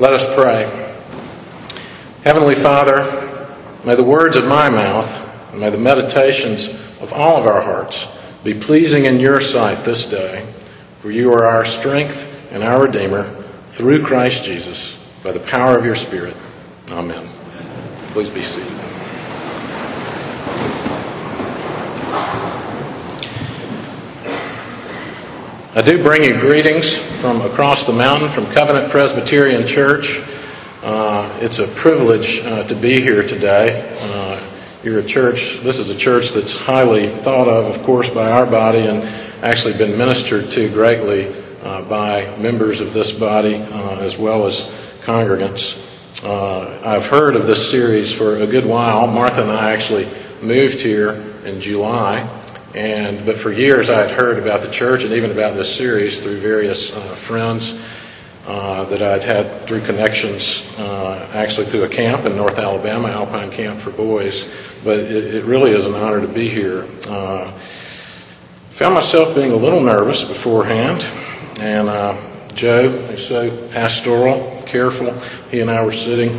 Let us pray. Heavenly Father, may the words of my mouth and may the meditations of all of our hearts be pleasing in your sight this day, for you are our strength and our Redeemer through Christ Jesus by the power of your Spirit. Amen. Please be seated. I do bring you greetings from across the mountain from Covenant Presbyterian Church. Uh, it's a privilege uh, to be here today. Uh, you're a church, this is a church that's highly thought of, of course, by our body and actually been ministered to greatly uh, by members of this body uh, as well as congregants. Uh, I've heard of this series for a good while. Martha and I actually moved here in July. And but for years I had heard about the church and even about this series through various uh, friends uh, that I'd had through connections, uh, actually through a camp in North Alabama, Alpine Camp for Boys. But it, it really is an honor to be here. Uh, found myself being a little nervous beforehand, and uh, Joe, who's so pastoral, careful, he and I were sitting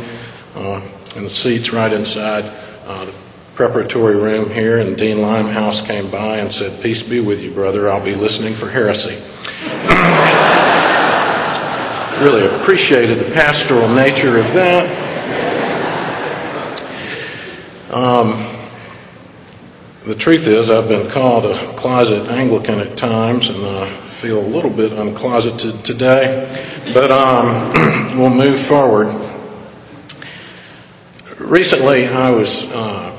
uh, in the seats right inside uh, preparatory room here, and Dean Limehouse came by and said, Peace be with you, brother. I'll be listening for heresy. really appreciated the pastoral nature of that. Um, the truth is, I've been called a closet Anglican at times, and I feel a little bit uncloseted today. But um, we'll move forward. Recently, I was uh,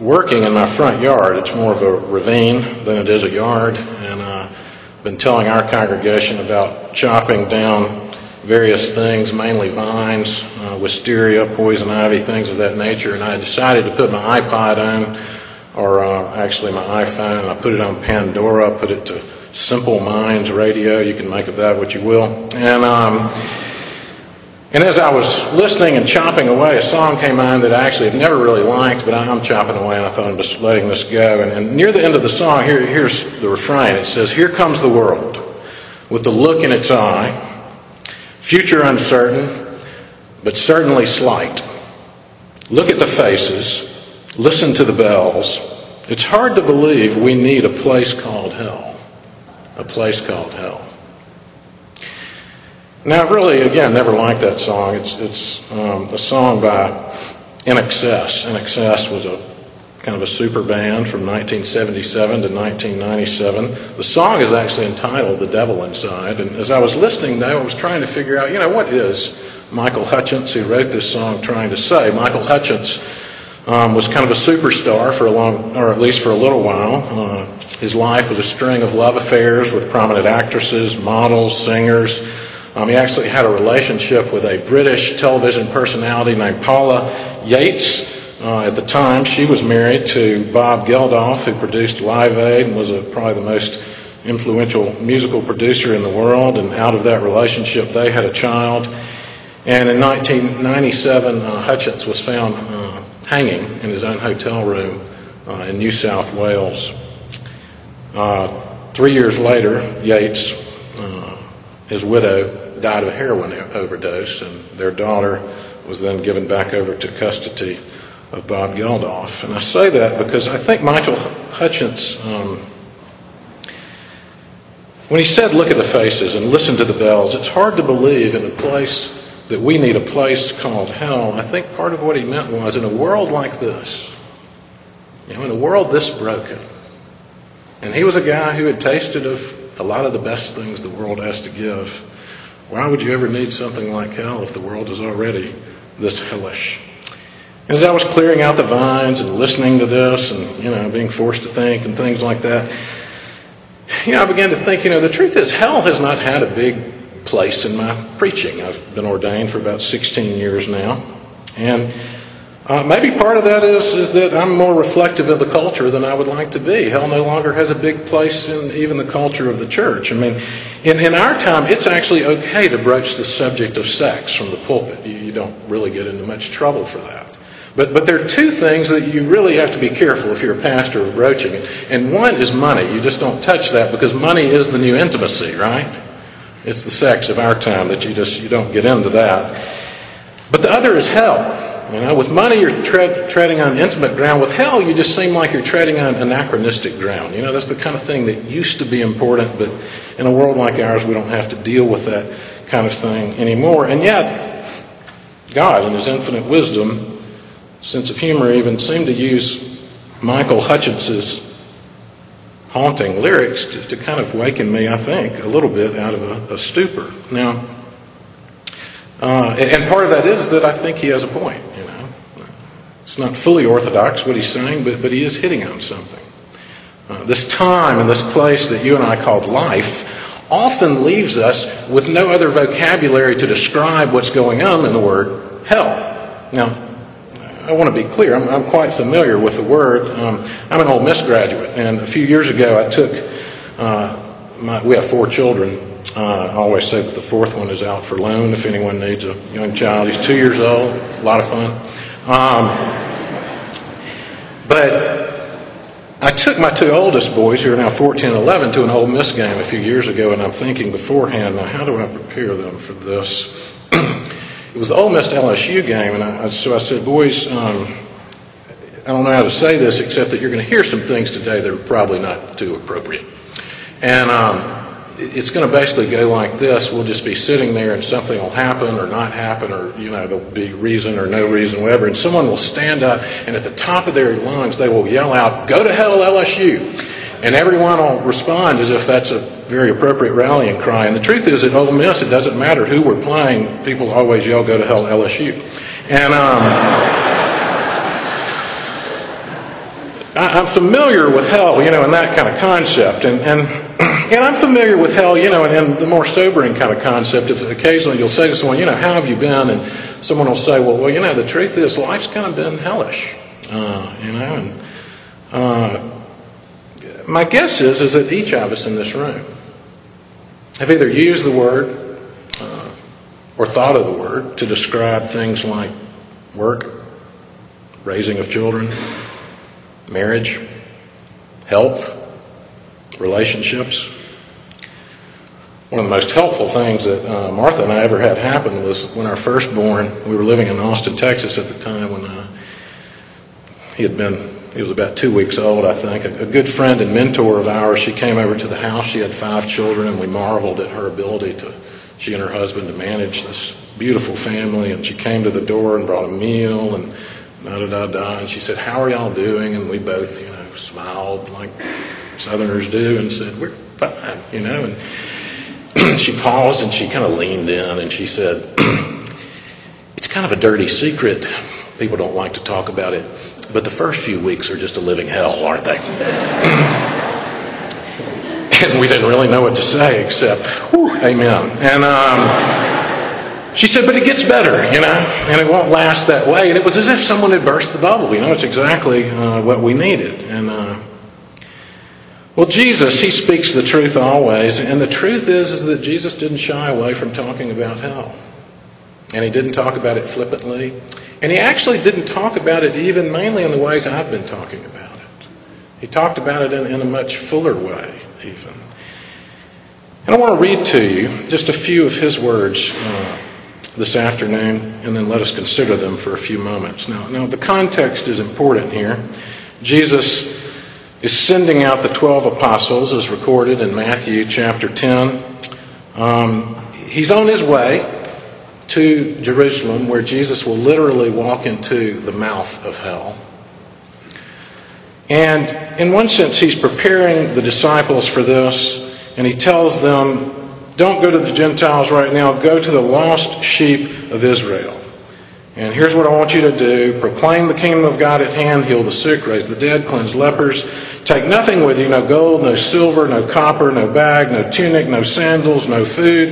working in my front yard. It's more of a ravine than it is a yard, and I've uh, been telling our congregation about chopping down various things, mainly vines, uh, wisteria, poison ivy, things of that nature. And I decided to put my iPod on, or uh, actually my iPhone, I put it on Pandora, put it to Simple Minds Radio. You can make of that what you will. And um, and as I was listening and chopping away, a song came on that I actually had never really liked, but I'm chopping away and I thought I'm just letting this go. And, and near the end of the song, here, here's the refrain. It says, Here comes the world with the look in its eye, future uncertain, but certainly slight. Look at the faces, listen to the bells. It's hard to believe we need a place called hell. A place called hell. Now, really, again, never liked that song. It's, it's um, a song by INXS. INXS was a kind of a super band from 1977 to 1997. The song is actually entitled The Devil Inside. And as I was listening, though, I was trying to figure out, you know, what is Michael Hutchence, who wrote this song, trying to say? Michael Hutchence um, was kind of a superstar for a long, or at least for a little while. Uh, his life was a string of love affairs with prominent actresses, models, singers. Um, he actually had a relationship with a British television personality named Paula Yates. Uh, at the time, she was married to Bob Geldof, who produced Live Aid and was a, probably the most influential musical producer in the world. And out of that relationship, they had a child. And in 1997, uh, Hutchence was found uh, hanging in his own hotel room uh, in New South Wales. Uh, three years later, Yates, uh, his widow, died of a heroin overdose, and their daughter was then given back over to custody of Bob Geldof. And I say that because I think Michael Hutchence, um, when he said, Look at the faces and listen to the bells, it's hard to believe in a place that we need a place called hell. I think part of what he meant was in a world like this, you know, in a world this broken, and he was a guy who had tasted of a lot of the best things the world has to give. Why would you ever need something like hell if the world is already this hellish? As I was clearing out the vines and listening to this and, you know, being forced to think and things like that, you know, I began to think, you know, the truth is hell has not had a big place in my preaching. I've been ordained for about 16 years now. And uh, maybe part of that is, is that I'm more reflective of the culture than I would like to be. Hell no longer has a big place in even the culture of the church. I mean, in, in our time, it's actually okay to broach the subject of sex from the pulpit. You, you don't really get into much trouble for that. But, but there are two things that you really have to be careful if you're a pastor of broaching it. And one is money. You just don't touch that because money is the new intimacy, right? It's the sex of our time that you just you don't get into that. But the other is hell. You know, with money, you're tread, treading on intimate ground. With hell, you just seem like you're treading on anachronistic ground. You know, that's the kind of thing that used to be important, but in a world like ours, we don't have to deal with that kind of thing anymore. And yet, God, in His infinite wisdom, sense of humor, even seemed to use Michael Hutchence's haunting lyrics to, to kind of waken me, I think, a little bit out of a, a stupor. Now, uh, and part of that is that I think he has a point. You know, it's not fully orthodox what he's saying, but but he is hitting on something. Uh, this time and this place that you and I called life often leaves us with no other vocabulary to describe what's going on than the word hell. Now, I want to be clear. I'm, I'm quite familiar with the word. Um, I'm an Ole Miss graduate, and a few years ago I took. Uh, my, we have four children, uh, I always say that the fourth one is out for loan if anyone needs a young child. He's two years old, a lot of fun. Um, but I took my two oldest boys, who are now 14 and 11, to an Ole Miss game a few years ago, and I'm thinking beforehand, now how do I prepare them for this? it was the Ole Miss LSU game, and I, so I said, boys, um, I don't know how to say this except that you're going to hear some things today that are probably not too appropriate. And um, it's going to basically go like this. We'll just be sitting there and something will happen or not happen or, you know, there'll be reason or no reason, whatever. And someone will stand up and at the top of their lungs they will yell out, Go to hell, LSU. And everyone will respond as if that's a very appropriate rallying cry. And the truth is at Ole Miss, it doesn't matter who we're playing, people always yell, Go to hell, LSU. And, um, I'm familiar with hell, you know, and that kind of concept. And, and and I'm familiar with hell, you know, and, and the more sobering kind of concept is occasionally you'll say to someone, you know, how have you been? And someone will say, well, well, you know, the truth is life's kind of been hellish, uh, you know. And uh, my guess is is that each of us in this room have either used the word uh, or thought of the word to describe things like work, raising of children, marriage, health, relationships, one of the most helpful things that uh, Martha and I ever had happen was when our firstborn, we were living in Austin, Texas at the time when uh, he had been, he was about two weeks old, I think. A, a good friend and mentor of ours, she came over to the house. She had five children, and we marveled at her ability to, she and her husband, to manage this beautiful family. And she came to the door and brought a meal and da da da da. And she said, How are y'all doing? And we both, you know, smiled like Southerners do and said, We're fine, you know. And she paused and she kind of leaned in and she said, It's kind of a dirty secret. People don't like to talk about it, but the first few weeks are just a living hell, aren't they? and we didn't really know what to say except, amen. And um, she said, but it gets better, you know, and it won't last that way. And it was as if someone had burst the bubble. You know, it's exactly uh, what we needed. And uh, well, Jesus, he speaks the truth always, and the truth is, is that Jesus didn't shy away from talking about hell. And he didn't talk about it flippantly. And he actually didn't talk about it even mainly in the ways I've been talking about it. He talked about it in, in a much fuller way, even. And I want to read to you just a few of his words uh, this afternoon, and then let us consider them for a few moments. Now, now the context is important here. Jesus is sending out the 12 apostles, as recorded in Matthew chapter 10. Um, he's on his way to Jerusalem, where Jesus will literally walk into the mouth of hell. And in one sense, he's preparing the disciples for this, and he tells them, Don't go to the Gentiles right now, go to the lost sheep of Israel. And here's what I want you to do proclaim the kingdom of God at hand, heal the sick, raise the dead, cleanse lepers. Take nothing with you no gold, no silver, no copper, no bag, no tunic, no sandals, no food.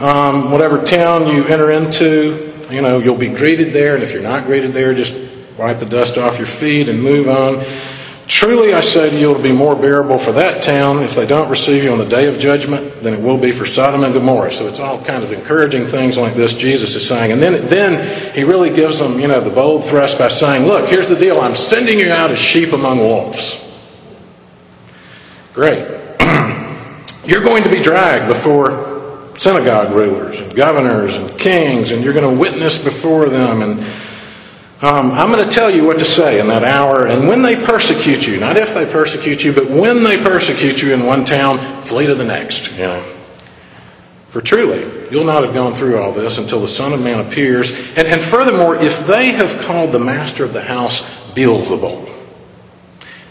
Um, whatever town you enter into, you know, you'll be greeted there, and if you're not greeted there, just wipe the dust off your feet and move on. Truly I say to you, it will be more bearable for that town if they don't receive you on the day of judgment than it will be for Sodom and Gomorrah. So it's all kind of encouraging things like this Jesus is saying. And then, then he really gives them, you know, the bold thrust by saying, look, here's the deal. I'm sending you out as sheep among wolves. Great. You're going to be dragged before synagogue rulers and governors and kings, and you're going to witness before them. And um, I'm going to tell you what to say in that hour. And when they persecute you, not if they persecute you, but when they persecute you in one town, flee to the next. You know. For truly, you'll not have gone through all this until the Son of Man appears. And, and furthermore, if they have called the master of the house Beelzebul,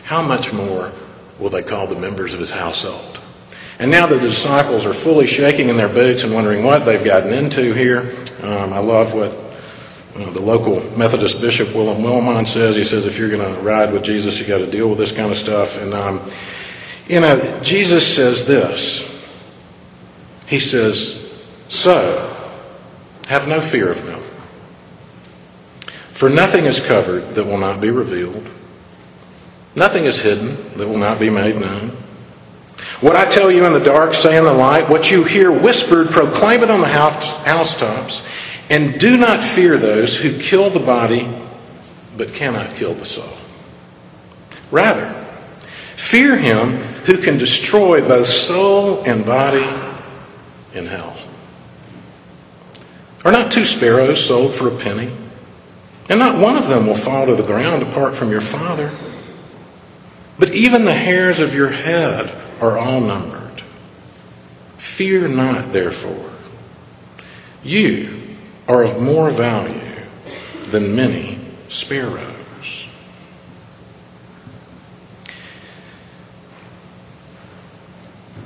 how much more will they call the members of his household? And now that the disciples are fully shaking in their boots and wondering what they've gotten into here. Um, I love what the local Methodist Bishop William Willimon says. He says if you're going to ride with Jesus, you've got to deal with this kind of stuff. And um, you know, Jesus says this. He says, So, have no fear of them. For nothing is covered that will not be revealed, nothing is hidden that will not be made known. What I tell you in the dark, say in the light. What you hear whispered, proclaim it on the housetops. And do not fear those who kill the body, but cannot kill the soul. Rather, fear him who can destroy both soul and body in hell. Are not two sparrows sold for a penny? And not one of them will fall to the ground apart from your Father. But even the hairs of your head are all numbered. Fear not, therefore. You are of more value than many sparrows.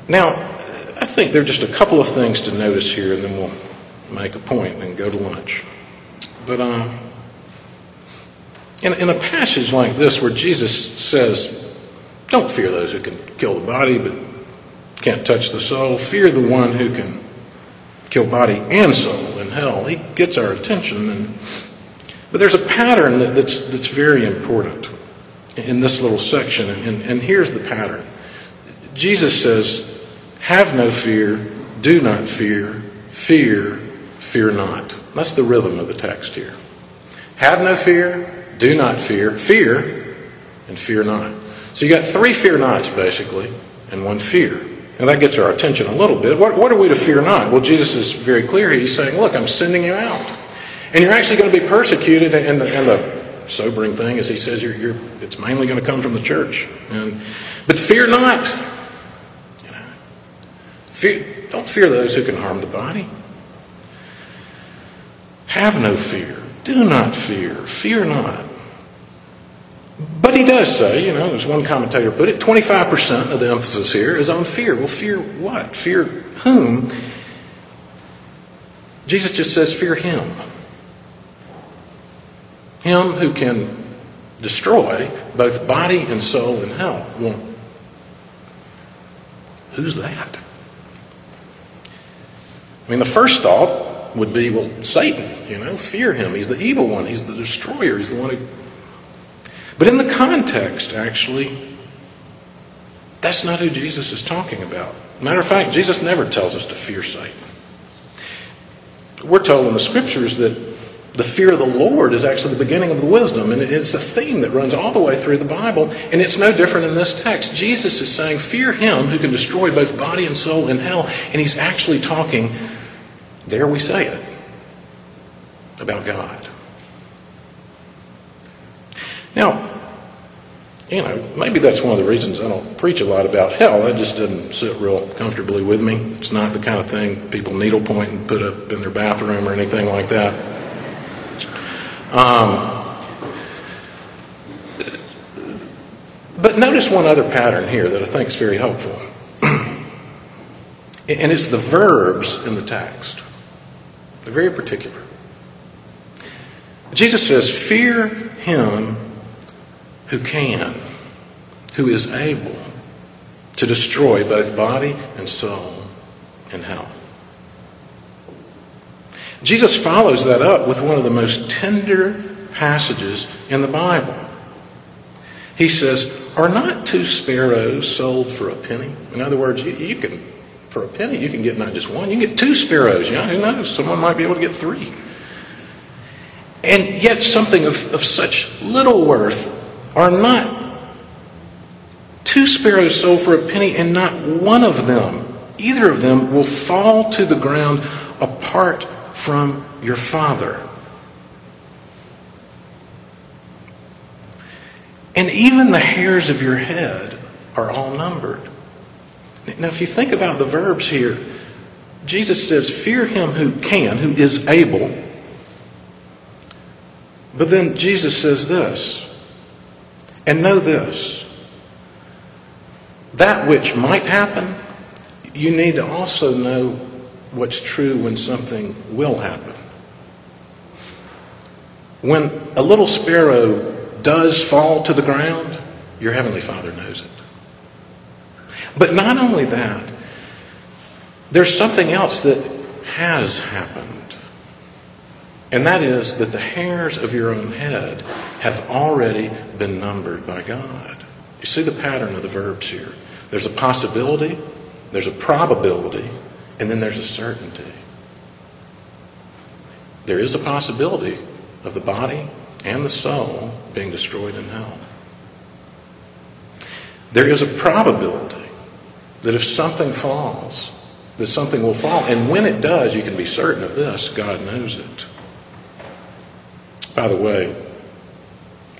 Now, I think there are just a couple of things to notice here, and then we'll make a point and go to lunch. But uh, in, in a passage like this, where Jesus says, "Don't fear those who can kill the body, but can't touch the soul. Fear the one who can kill body and soul in hell." He gets our attention, and but there's a pattern that, that's that's very important in this little section, and, and here's the pattern. Jesus says, have no fear, do not fear, fear, fear not. That's the rhythm of the text here. Have no fear, do not fear, fear, and fear not. So you got three fear nots, basically, and one fear. And that gets our attention a little bit. What, what are we to fear not? Well, Jesus is very clear. He's saying, Look, I'm sending you out. And you're actually going to be persecuted. And the, and the sobering thing is, he says, you're, you're, it's mainly going to come from the church. And, but fear not. Fear, don't fear those who can harm the body. Have no fear. Do not fear. Fear not. But he does say, you know, there's one commentator put it, 25% of the emphasis here is on fear. Well, fear what? Fear whom? Jesus just says, fear him. Him who can destroy both body and soul in hell. Well, who's that? I mean, the first thought would be, well, Satan, you know, fear him. He's the evil one. He's the destroyer. He's the one who. But in the context, actually, that's not who Jesus is talking about. Matter of fact, Jesus never tells us to fear Satan. We're told in the scriptures that the fear of the Lord is actually the beginning of the wisdom, and it's a theme that runs all the way through the Bible, and it's no different in this text. Jesus is saying, Fear him who can destroy both body and soul in hell, and he's actually talking there we say it about God. Now, you know, maybe that's one of the reasons I don't preach a lot about hell. That just doesn't sit real comfortably with me. It's not the kind of thing people needlepoint and put up in their bathroom or anything like that. Um, but notice one other pattern here that I think is very helpful. and it's the verbs in the text. They're very particular. Jesus says, Fear him who can, who is able to destroy both body and soul in hell. Jesus follows that up with one of the most tender passages in the Bible. He says, Are not two sparrows sold for a penny? In other words, you, you can for a penny, you can get not just one, you can get two sparrows. You know, who knows? Someone might be able to get three. And yet, something of, of such little worth are not two sparrows sold for a penny, and not one of them either of them will fall to the ground apart from your Father. And even the hairs of your head are all numbered. Now, if you think about the verbs here, Jesus says, Fear him who can, who is able. But then Jesus says this, and know this that which might happen, you need to also know what's true when something will happen. When a little sparrow does fall to the ground, your Heavenly Father knows it. But not only that, there's something else that has happened. And that is that the hairs of your own head have already been numbered by God. You see the pattern of the verbs here. There's a possibility, there's a probability, and then there's a certainty. There is a possibility of the body and the soul being destroyed in hell. There is a probability that if something falls, that something will fall. And when it does, you can be certain of this God knows it. By the way,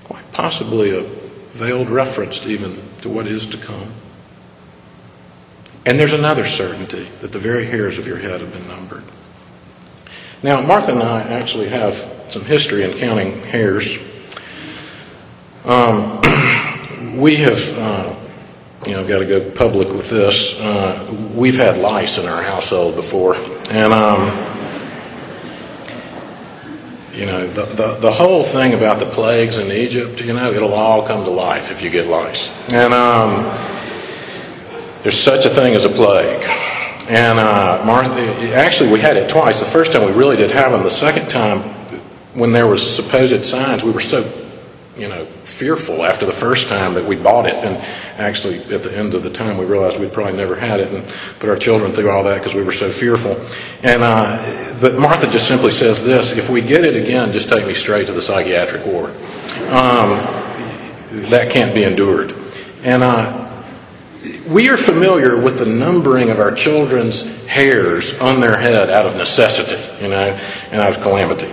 quite possibly a veiled reference even to what is to come. And there's another certainty that the very hairs of your head have been numbered. Now, Martha and I actually have some history in counting hairs. Um, we have, uh, you know, got to go public with this. Uh, we've had lice in our household before, and um, you know, the, the the whole thing about the plagues in Egypt, you know, it'll all come to life if you get lice, and um, there's such a thing as a plague. And uh, Martha, actually, we had it twice. The first time we really did have them. The second time, when there was supposed signs, we were so, you know, fearful after the first time that we bought it. And actually, at the end of the time, we realized we'd probably never had it, and put our children through all that because we were so fearful. And uh, but Martha just simply says this: If we get it again, just take me straight to the psychiatric ward. Um, that can't be endured. And uh, we are familiar with the numbering of our children's hairs on their head out of necessity, you know, and out of calamity.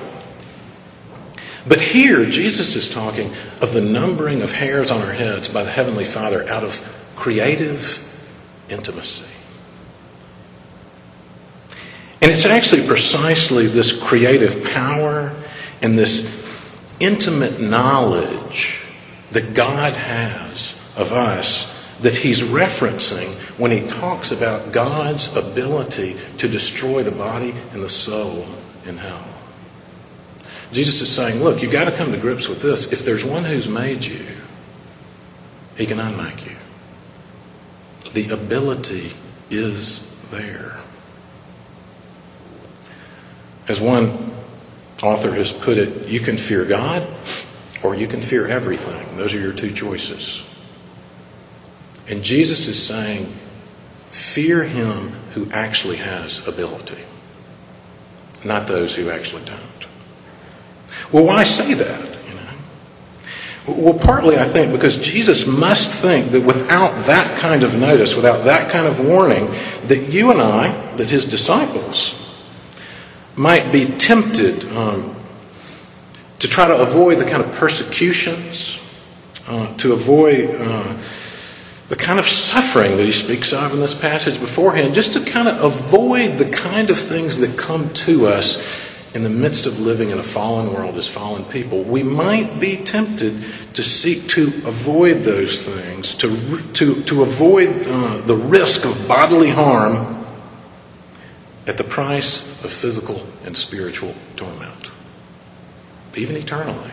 But here, Jesus is talking of the numbering of hairs on our heads by the Heavenly Father out of creative intimacy. And it's actually precisely this creative power and this intimate knowledge that God has of us that he's referencing when he talks about God's ability to destroy the body and the soul in hell. Jesus is saying, look, you've got to come to grips with this. If there's one who's made you, he can unmake you. The ability is there. As one author has put it, you can fear God or you can fear everything. Those are your two choices. And Jesus is saying, fear him who actually has ability, not those who actually don't. Well, why say that? You know? Well, partly I think because Jesus must think that without that kind of notice, without that kind of warning, that you and I, that his disciples, might be tempted um, to try to avoid the kind of persecutions, uh, to avoid. Uh, the kind of suffering that he speaks of in this passage beforehand, just to kind of avoid the kind of things that come to us in the midst of living in a fallen world as fallen people. We might be tempted to seek to avoid those things, to, to, to avoid uh, the risk of bodily harm at the price of physical and spiritual torment, even eternally.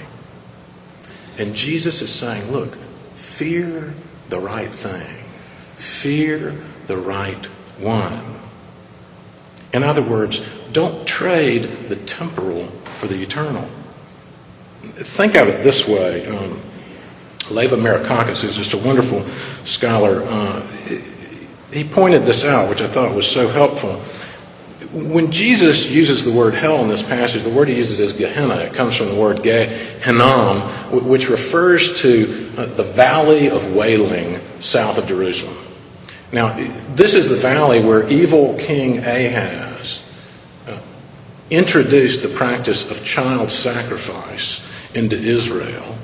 And Jesus is saying, look, fear the right thing. Fear the right one. In other words, don't trade the temporal for the eternal. Think of it this way. Um, Leva Marakakis, who's just a wonderful scholar, uh, he pointed this out, which I thought was so helpful when Jesus uses the word hell in this passage, the word he uses is Gehenna. It comes from the word Gehenna, which refers to uh, the valley of wailing south of Jerusalem. Now, this is the valley where evil King Ahaz uh, introduced the practice of child sacrifice into Israel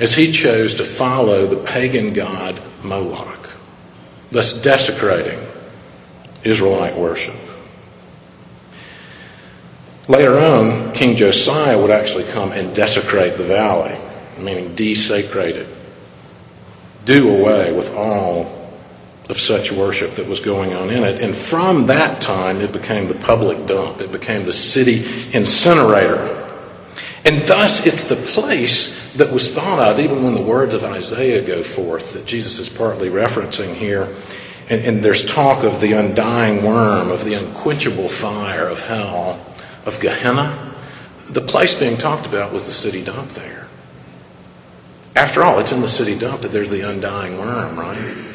as he chose to follow the pagan god Moloch, thus desecrating Israelite worship. Later on, King Josiah would actually come and desecrate the valley, meaning desecrate it, do away with all of such worship that was going on in it. And from that time, it became the public dump. It became the city incinerator. And thus, it's the place that was thought of, even when the words of Isaiah go forth, that Jesus is partly referencing here. And, and there's talk of the undying worm, of the unquenchable fire of hell, of Gehenna. The place being talked about was the city dump there. After all, it's in the city dump that there's the undying worm, right?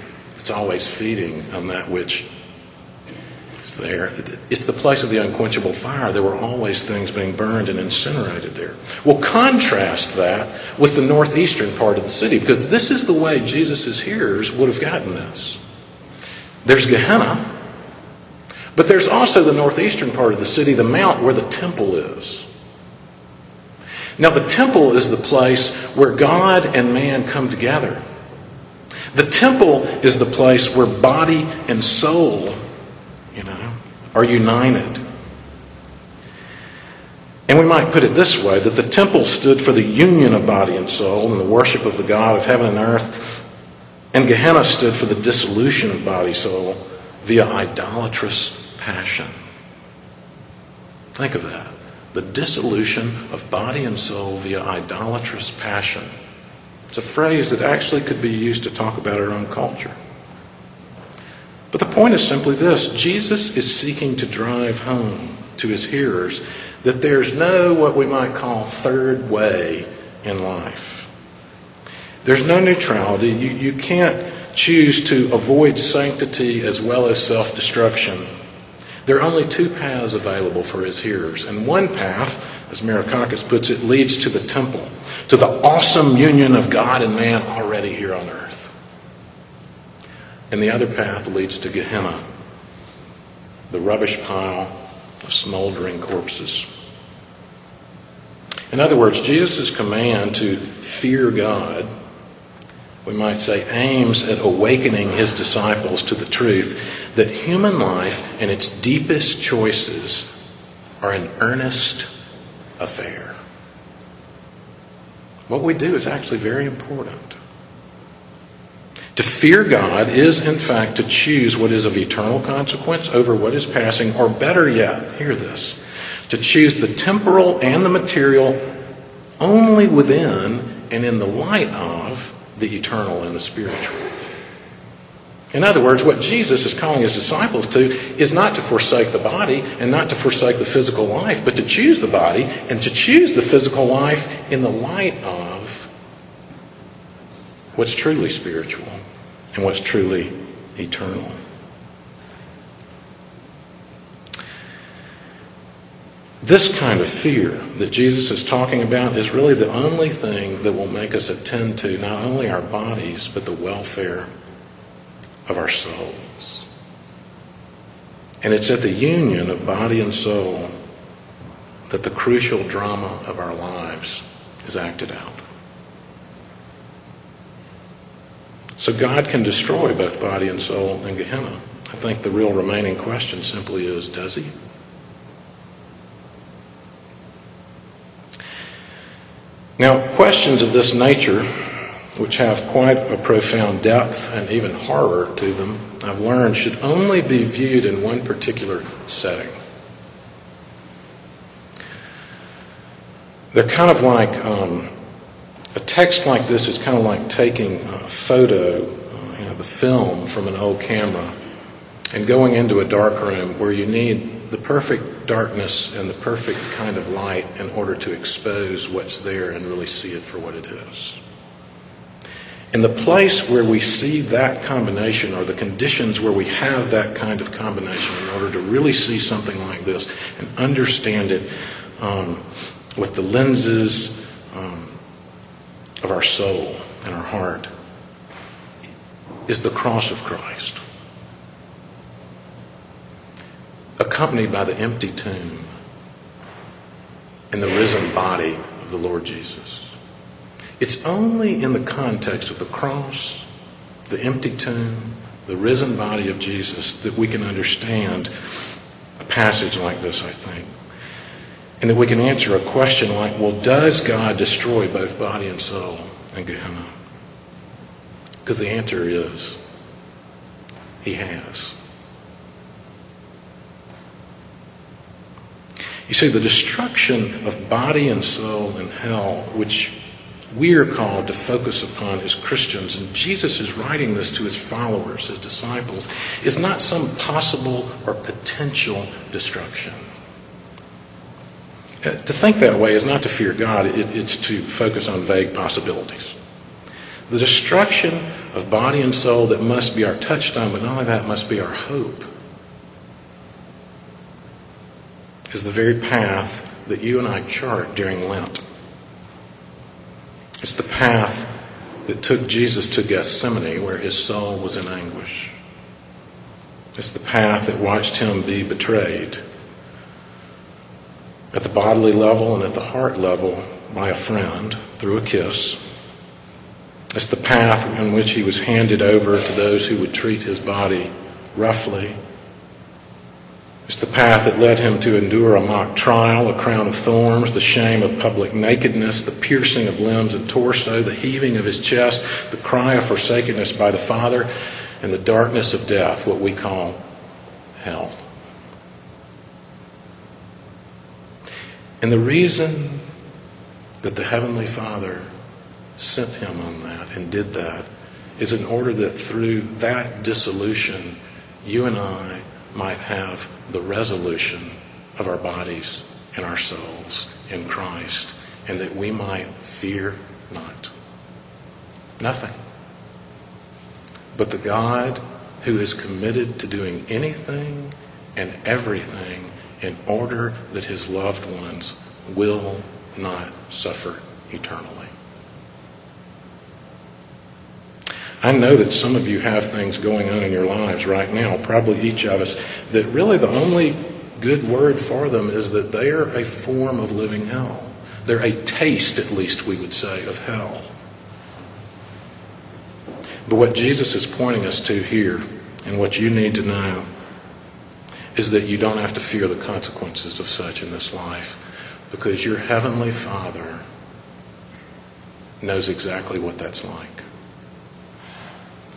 It's always feeding on that which is there. It's the place of the unquenchable fire. There were always things being burned and incinerated there. Well, contrast that with the northeastern part of the city, because this is the way Jesus' hearers would have gotten this. There's Gehenna, but there's also the northeastern part of the city, the mount where the temple is. Now, the temple is the place where God and man come together. The temple is the place where body and soul, you know, are united. And we might put it this way that the temple stood for the union of body and soul and the worship of the God of heaven and earth, and Gehenna stood for the dissolution of body and soul via idolatrous passion. Think of that. The dissolution of body and soul via idolatrous passion. It's a phrase that actually could be used to talk about our own culture. But the point is simply this Jesus is seeking to drive home to his hearers that there's no what we might call third way in life. There's no neutrality. You, you can't choose to avoid sanctity as well as self destruction. There are only two paths available for his hearers, and one path as Marikakis puts it, leads to the temple, to the awesome union of God and man already here on earth. And the other path leads to Gehenna, the rubbish pile of smoldering corpses. In other words, Jesus' command to fear God, we might say, aims at awakening his disciples to the truth that human life and its deepest choices are an earnest affair. What we do is actually very important. To fear God is, in fact, to choose what is of eternal consequence over what is passing, or better yet, hear this, to choose the temporal and the material only within and in the light of the eternal and the spiritual. In other words, what Jesus is calling his disciples to is not to forsake the body and not to forsake the physical life, but to choose the body and to choose the physical life in the light of what's truly spiritual and what's truly eternal. This kind of fear that Jesus is talking about is really the only thing that will make us attend to not only our bodies, but the welfare of our souls. And it's at the union of body and soul that the crucial drama of our lives is acted out. So God can destroy both body and soul in Gehenna. I think the real remaining question simply is does He? Now, questions of this nature which have quite a profound depth and even horror to them, I've learned should only be viewed in one particular setting. They're kind of like um, a text like this is kind of like taking a photo, uh, you know, the film from an old camera, and going into a dark room where you need the perfect darkness and the perfect kind of light in order to expose what's there and really see it for what it is. And the place where we see that combination, or the conditions where we have that kind of combination, in order to really see something like this and understand it um, with the lenses um, of our soul and our heart, is the cross of Christ. Accompanied by the empty tomb and the risen body of the Lord Jesus. It's only in the context of the cross, the empty tomb, the risen body of Jesus that we can understand a passage like this, I think. And that we can answer a question like, well, does God destroy both body and soul in Gehenna? Because the answer is, He has. You see, the destruction of body and soul in hell, which we are called to focus upon as Christians, and Jesus is writing this to his followers, his disciples, is not some possible or potential destruction. Uh, to think that way is not to fear God, it, it's to focus on vague possibilities. The destruction of body and soul that must be our touchstone, but not only that, must be our hope, is the very path that you and I chart during Lent. It's the path that took Jesus to Gethsemane, where his soul was in anguish. It's the path that watched him be betrayed at the bodily level and at the heart level by a friend through a kiss. It's the path in which he was handed over to those who would treat his body roughly it's the path that led him to endure a mock trial, a crown of thorns, the shame of public nakedness, the piercing of limbs and torso, the heaving of his chest, the cry of forsakenness by the Father, and the darkness of death, what we call hell. And the reason that the Heavenly Father sent him on that and did that is in order that through that dissolution, you and I might have the resolution of our bodies and our souls in Christ, and that we might fear not. Nothing. But the God who is committed to doing anything and everything in order that his loved ones will not suffer eternally. I know that some of you have things going on in your lives right now, probably each of us, that really the only good word for them is that they are a form of living hell. They're a taste, at least we would say, of hell. But what Jesus is pointing us to here, and what you need to know, is that you don't have to fear the consequences of such in this life because your Heavenly Father knows exactly what that's like.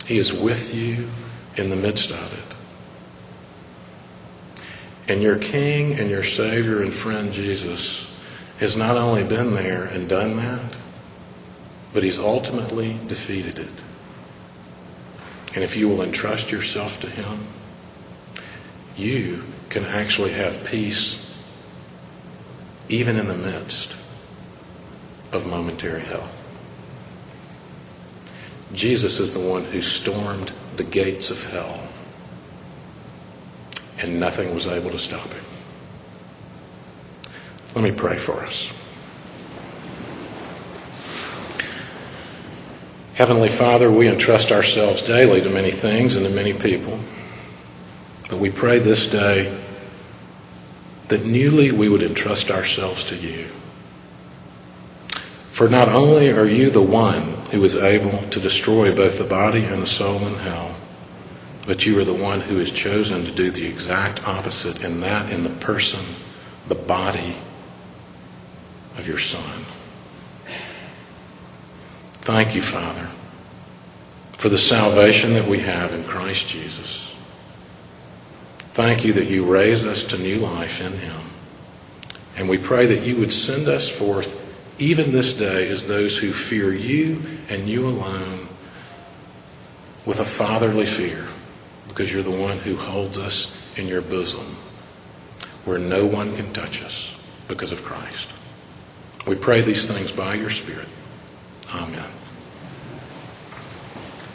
He is with you in the midst of it. And your King and your Savior and friend Jesus has not only been there and done that, but He's ultimately defeated it. And if you will entrust yourself to Him, you can actually have peace even in the midst of momentary hell. Jesus is the one who stormed the gates of hell, and nothing was able to stop him. Let me pray for us. Heavenly Father, we entrust ourselves daily to many things and to many people. But we pray this day that newly we would entrust ourselves to you. For not only are you the one who is able to destroy both the body and the soul in hell. But you are the one who is chosen to do the exact opposite, and that in the person, the body of your Son. Thank you, Father, for the salvation that we have in Christ Jesus. Thank you that you raise us to new life in Him. And we pray that you would send us forth even this day as those who fear you and you alone with a fatherly fear because you're the one who holds us in your bosom where no one can touch us because of Christ. We pray these things by your Spirit. Amen.